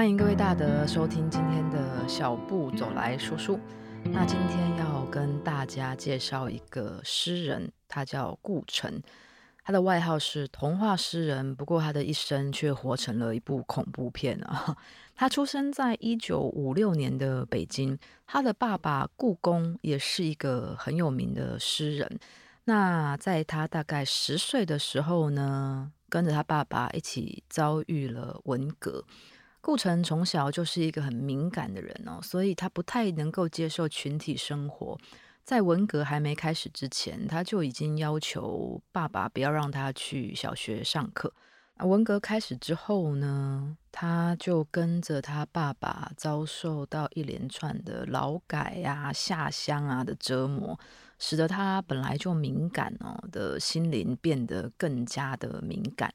欢迎各位大德收听今天的小步走来说书。那今天要跟大家介绍一个诗人，他叫顾城，他的外号是童话诗人，不过他的一生却活成了一部恐怖片啊。他出生在一九五六年的北京，他的爸爸顾公也是一个很有名的诗人。那在他大概十岁的时候呢，跟着他爸爸一起遭遇了文革。顾城从小就是一个很敏感的人哦，所以他不太能够接受群体生活。在文革还没开始之前，他就已经要求爸爸不要让他去小学上课。文革开始之后呢，他就跟着他爸爸遭受到一连串的劳改呀、啊、下乡啊的折磨，使得他本来就敏感哦的心灵变得更加的敏感。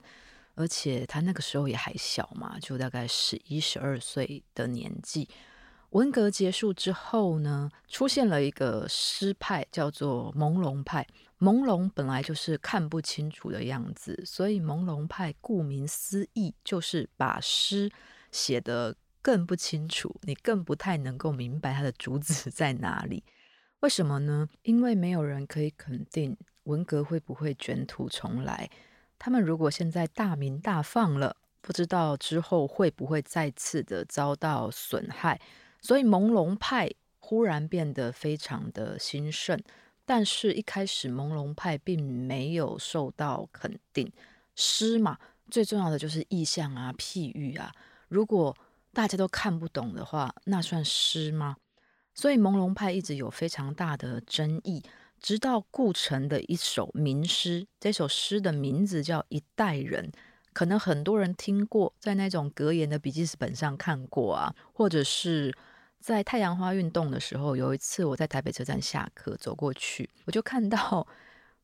而且他那个时候也还小嘛，就大概十一、十二岁的年纪。文革结束之后呢，出现了一个诗派，叫做朦胧派。朦胧本来就是看不清楚的样子，所以朦胧派顾名思义就是把诗写得更不清楚，你更不太能够明白它的主旨在哪里。为什么呢？因为没有人可以肯定文革会不会卷土重来。他们如果现在大鸣大放了，不知道之后会不会再次的遭到损害。所以朦胧派忽然变得非常的兴盛，但是一开始朦胧派并没有受到肯定。诗嘛，最重要的就是意象啊、譬喻啊。如果大家都看不懂的话，那算诗吗？所以朦胧派一直有非常大的争议。直到顾城的一首名诗，这首诗的名字叫《一代人》，可能很多人听过，在那种格言的笔记本上看过啊，或者是在太阳花运动的时候，有一次我在台北车站下课走过去，我就看到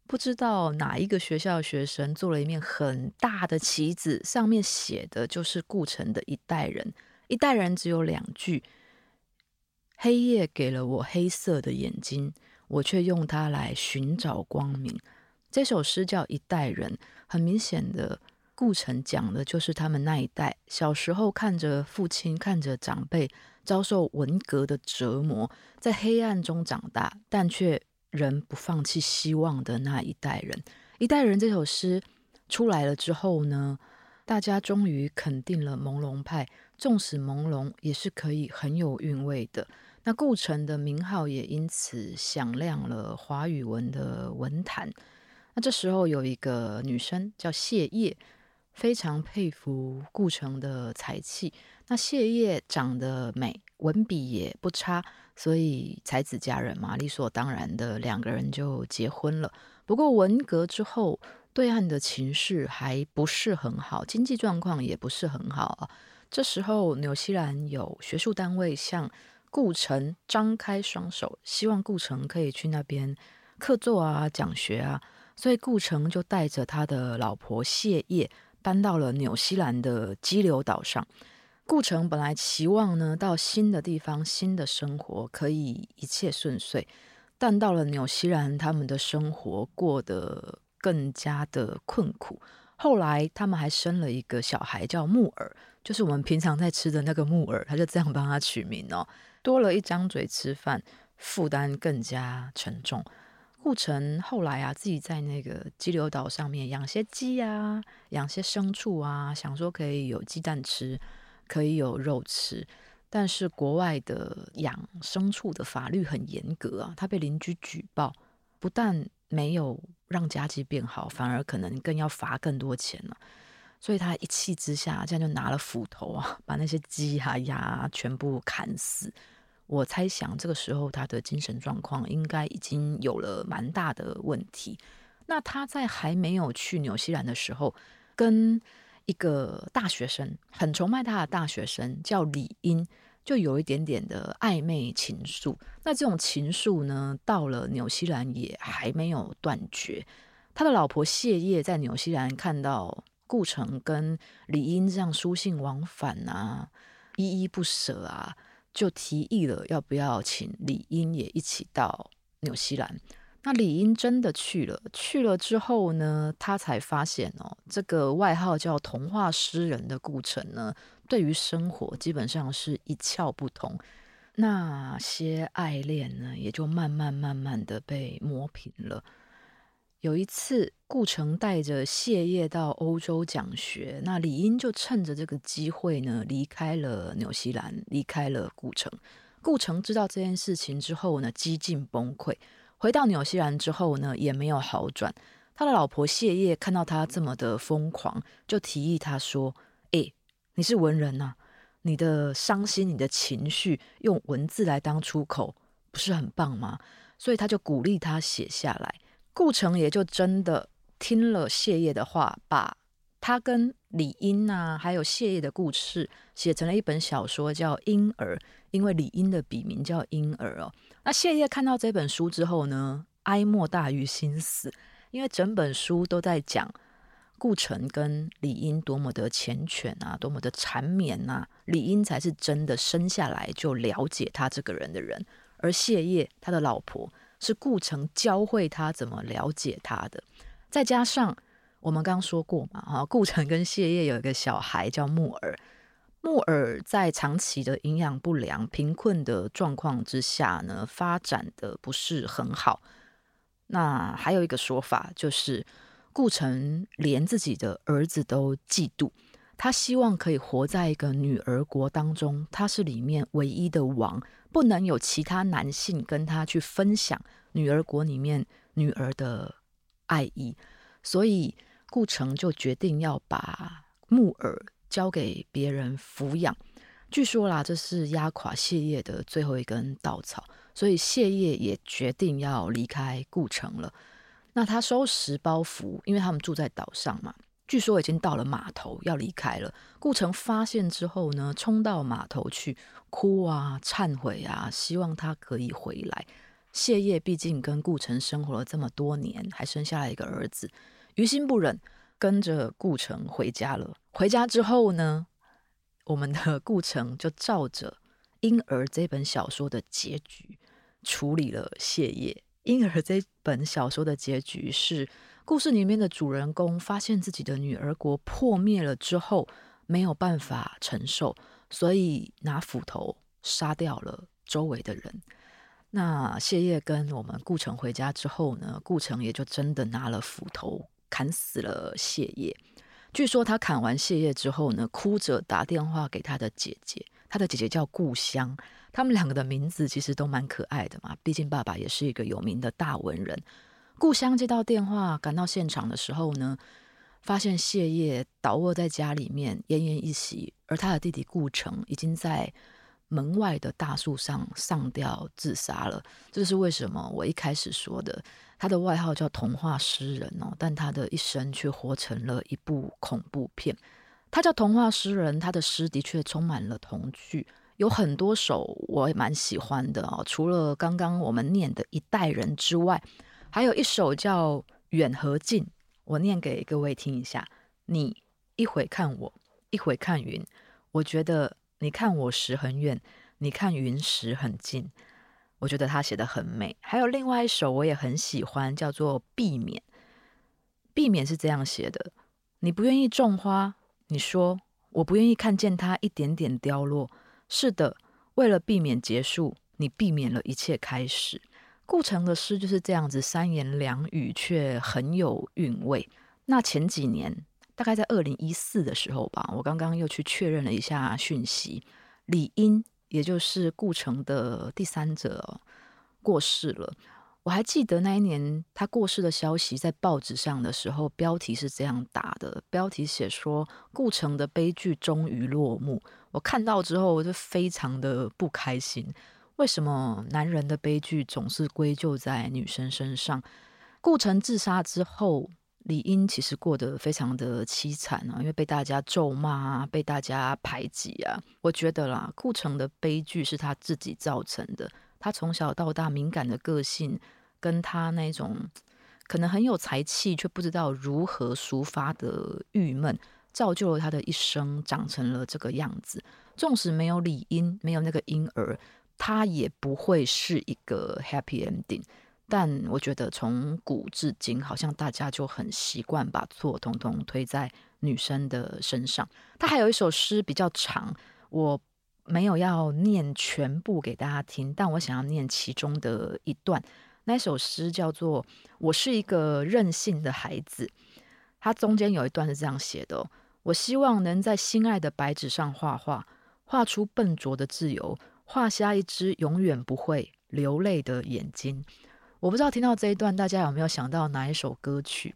不知道哪一个学校的学生做了一面很大的旗子，上面写的就是顾城的《一代人》，《一代人》只有两句：黑夜给了我黑色的眼睛。我却用它来寻找光明。这首诗叫《一代人》，很明显的，顾城讲的就是他们那一代小时候看着父亲、看着长辈遭受文革的折磨，在黑暗中长大，但却仍不放弃希望的那一代人。《一代人》这首诗出来了之后呢，大家终于肯定了朦胧派，纵使朦胧，也是可以很有韵味的。那顾城的名号也因此响亮了华语文的文坛。那这时候有一个女生叫谢烨，非常佩服顾城的才气。那谢烨长得美，文笔也不差，所以才子佳人嘛，理所当然的两个人就结婚了。不过文革之后，对岸的情势还不是很好，经济状况也不是很好啊。这时候纽西兰有学术单位向顾城张开双手，希望顾城可以去那边客座啊、讲学啊，所以顾城就带着他的老婆谢烨搬到了纽西兰的激流岛上。顾城本来期望呢，到新的地方、新的生活可以一切顺遂，但到了纽西兰，他们的生活过得更加的困苦。后来他们还生了一个小孩，叫木耳，就是我们平常在吃的那个木耳，他就这样帮他取名哦。多了一张嘴吃饭，负担更加沉重。顾城后来啊，自己在那个激流岛上面养些鸡啊，养些牲畜啊，想说可以有鸡蛋吃，可以有肉吃。但是国外的养牲畜的法律很严格啊，他被邻居举报，不但没有让家鸡变好，反而可能更要罚更多钱了。所以他一气之下，这样就拿了斧头啊，把那些鸡啊、鸭全部砍死。我猜想这个时候他的精神状况应该已经有了蛮大的问题。那他在还没有去纽西兰的时候，跟一个大学生很崇拜他的大学生叫李英，就有一点点的暧昧情愫。那这种情愫呢，到了纽西兰也还没有断绝。他的老婆谢烨在纽西兰看到。顾城跟李英这样书信往返啊，依依不舍啊，就提议了要不要请李英也一起到纽西兰。那李英真的去了，去了之后呢，他才发现哦，这个外号叫童话诗人的顾城呢，对于生活基本上是一窍不通。那些爱恋呢，也就慢慢慢慢的被磨平了。有一次，顾城带着谢烨到欧洲讲学，那李英就趁着这个机会呢，离开了纽西兰，离开了顾城。顾城知道这件事情之后呢，几近崩溃。回到纽西兰之后呢，也没有好转。他的老婆谢烨看到他这么的疯狂，就提议他说：“诶，你是文人呐，你的伤心、你的情绪用文字来当出口，不是很棒吗？”所以他就鼓励他写下来。顾城也就真的听了谢烨的话，把他跟李英啊，还有谢烨的故事写成了一本小说，叫《婴儿》。因为李英的笔名叫婴儿哦。那谢烨看到这本书之后呢，哀莫大于心死，因为整本书都在讲顾城跟李英多么的缱绻啊，多么的缠绵啊。李英才是真的生下来就了解他这个人的人，而谢烨他的老婆是顾城教会他怎么了解他的。再加上我们刚刚说过嘛，哈，顾城跟谢业有一个小孩叫木耳。木耳在长期的营养不良、贫困的状况之下呢，发展的不是很好。那还有一个说法，就是顾城连自己的儿子都嫉妒，他希望可以活在一个女儿国当中，他是里面唯一的王，不能有其他男性跟他去分享女儿国里面女儿的爱意，所以顾城就决定要把木耳。交给别人抚养，据说啦，这是压垮谢业的最后一根稻草，所以谢业也决定要离开顾城了。那他收拾包袱，因为他们住在岛上嘛，据说已经到了码头要离开了。顾城发现之后呢，冲到码头去哭啊，忏悔啊，希望他可以回来。谢业毕竟跟顾城生活了这么多年，还生下了一个儿子，于心不忍。跟着顾城回家了。回家之后呢，我们的 顾城就照着《婴儿》这本小说的结局处理了谢业。《婴儿》这本小说的结局是，故事里面的主人公发现自己的女儿国破灭了之后，没有办法承受，所以拿斧头杀掉了周围的人。那谢烨跟我们顾城回家之后呢，顾城也就真的拿了斧头。砍死了谢烨。据说他砍完谢烨之后呢，哭着打电话给他的姐姐，他的姐姐叫顾香，他们两个的名字其实都蛮可爱的嘛。毕竟爸爸也是一个有名的大文人。故乡接到电话，赶到现场的时候呢，发现谢烨倒卧在家里面，奄奄一息，而他的弟弟顾城已经在门外的大树上上吊自杀了。这是为什么？我一开始说的。他的外号叫童话诗人哦，但他的一生却活成了一部恐怖片。他叫童话诗人，他的诗的确充满了童趣，有很多首我也蛮喜欢的哦。除了刚刚我们念的一代人之外，还有一首叫《远和近》，我念给各位听一下。你一会看我，一会看云，我觉得你看我时很远，你看云时很近。我觉得他写得很美，还有另外一首我也很喜欢，叫做《避免》。避免是这样写的：你不愿意种花，你说我不愿意看见它一点点凋落。是的，为了避免结束，你避免了一切开始。顾城的诗就是这样子，三言两语却很有韵味。那前几年，大概在二零一四的时候吧，我刚刚又去确认了一下讯息，李英。也就是顾城的第三者过世了。我还记得那一年他过世的消息在报纸上的时候，标题是这样打的：标题写说顾城的悲剧终于落幕。我看到之后，我就非常的不开心。为什么男人的悲剧总是归咎在女生身上？顾城自杀之后。李英其实过得非常的凄惨啊，因为被大家咒骂啊，被大家排挤啊。我觉得啦，顾城的悲剧是他自己造成的。他从小到大敏感的个性，跟他那种可能很有才气却不知道如何抒发的郁闷，造就了他的一生长成了这个样子。纵使没有李英，没有那个婴儿，他也不会是一个 happy ending。但我觉得从古至今，好像大家就很习惯把错统统推在女生的身上。他还有一首诗比较长，我没有要念全部给大家听，但我想要念其中的一段。那首诗叫做《我是一个任性的孩子》，它中间有一段是这样写的：我希望能在心爱的白纸上画画，画出笨拙的自由，画下一只永远不会流泪的眼睛。我不知道听到这一段，大家有没有想到哪一首歌曲？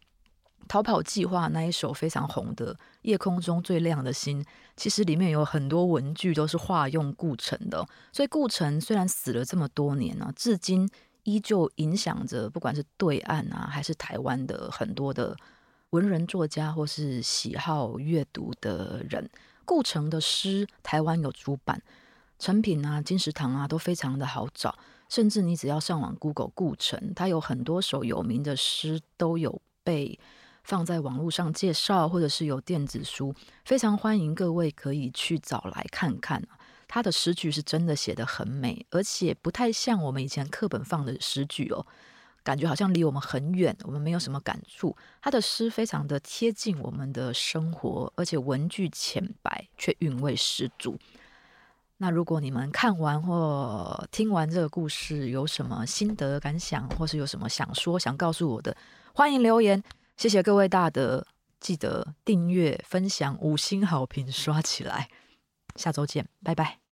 《逃跑计划》那一首非常红的《夜空中最亮的星》，其实里面有很多文句都是化用顾城的。所以顾城虽然死了这么多年呢、至今依旧影响着不管是对岸啊，还是台湾的很多的文人作家或是喜好阅读的人。顾城的诗，台湾有出版，成品啊、金石堂啊都非常的好找。甚至你只要上网 Google 顾城，他有很多首有名的诗都有被放在网络上介绍，或者是有电子书，非常欢迎各位可以去找来看看。他的诗句是真的写得很美，而且不太像我们以前课本放的诗句哦，感觉好像离我们很远，我们没有什么感触。他的诗非常的贴近我们的生活，而且文句浅白却韵味十足。那如果你们看完或听完这个故事，有什么心得感想，或是有什么想说、想告诉我的，欢迎留言。谢谢各位大德，记得订阅、分享、五星好评刷起来。下周见，拜拜。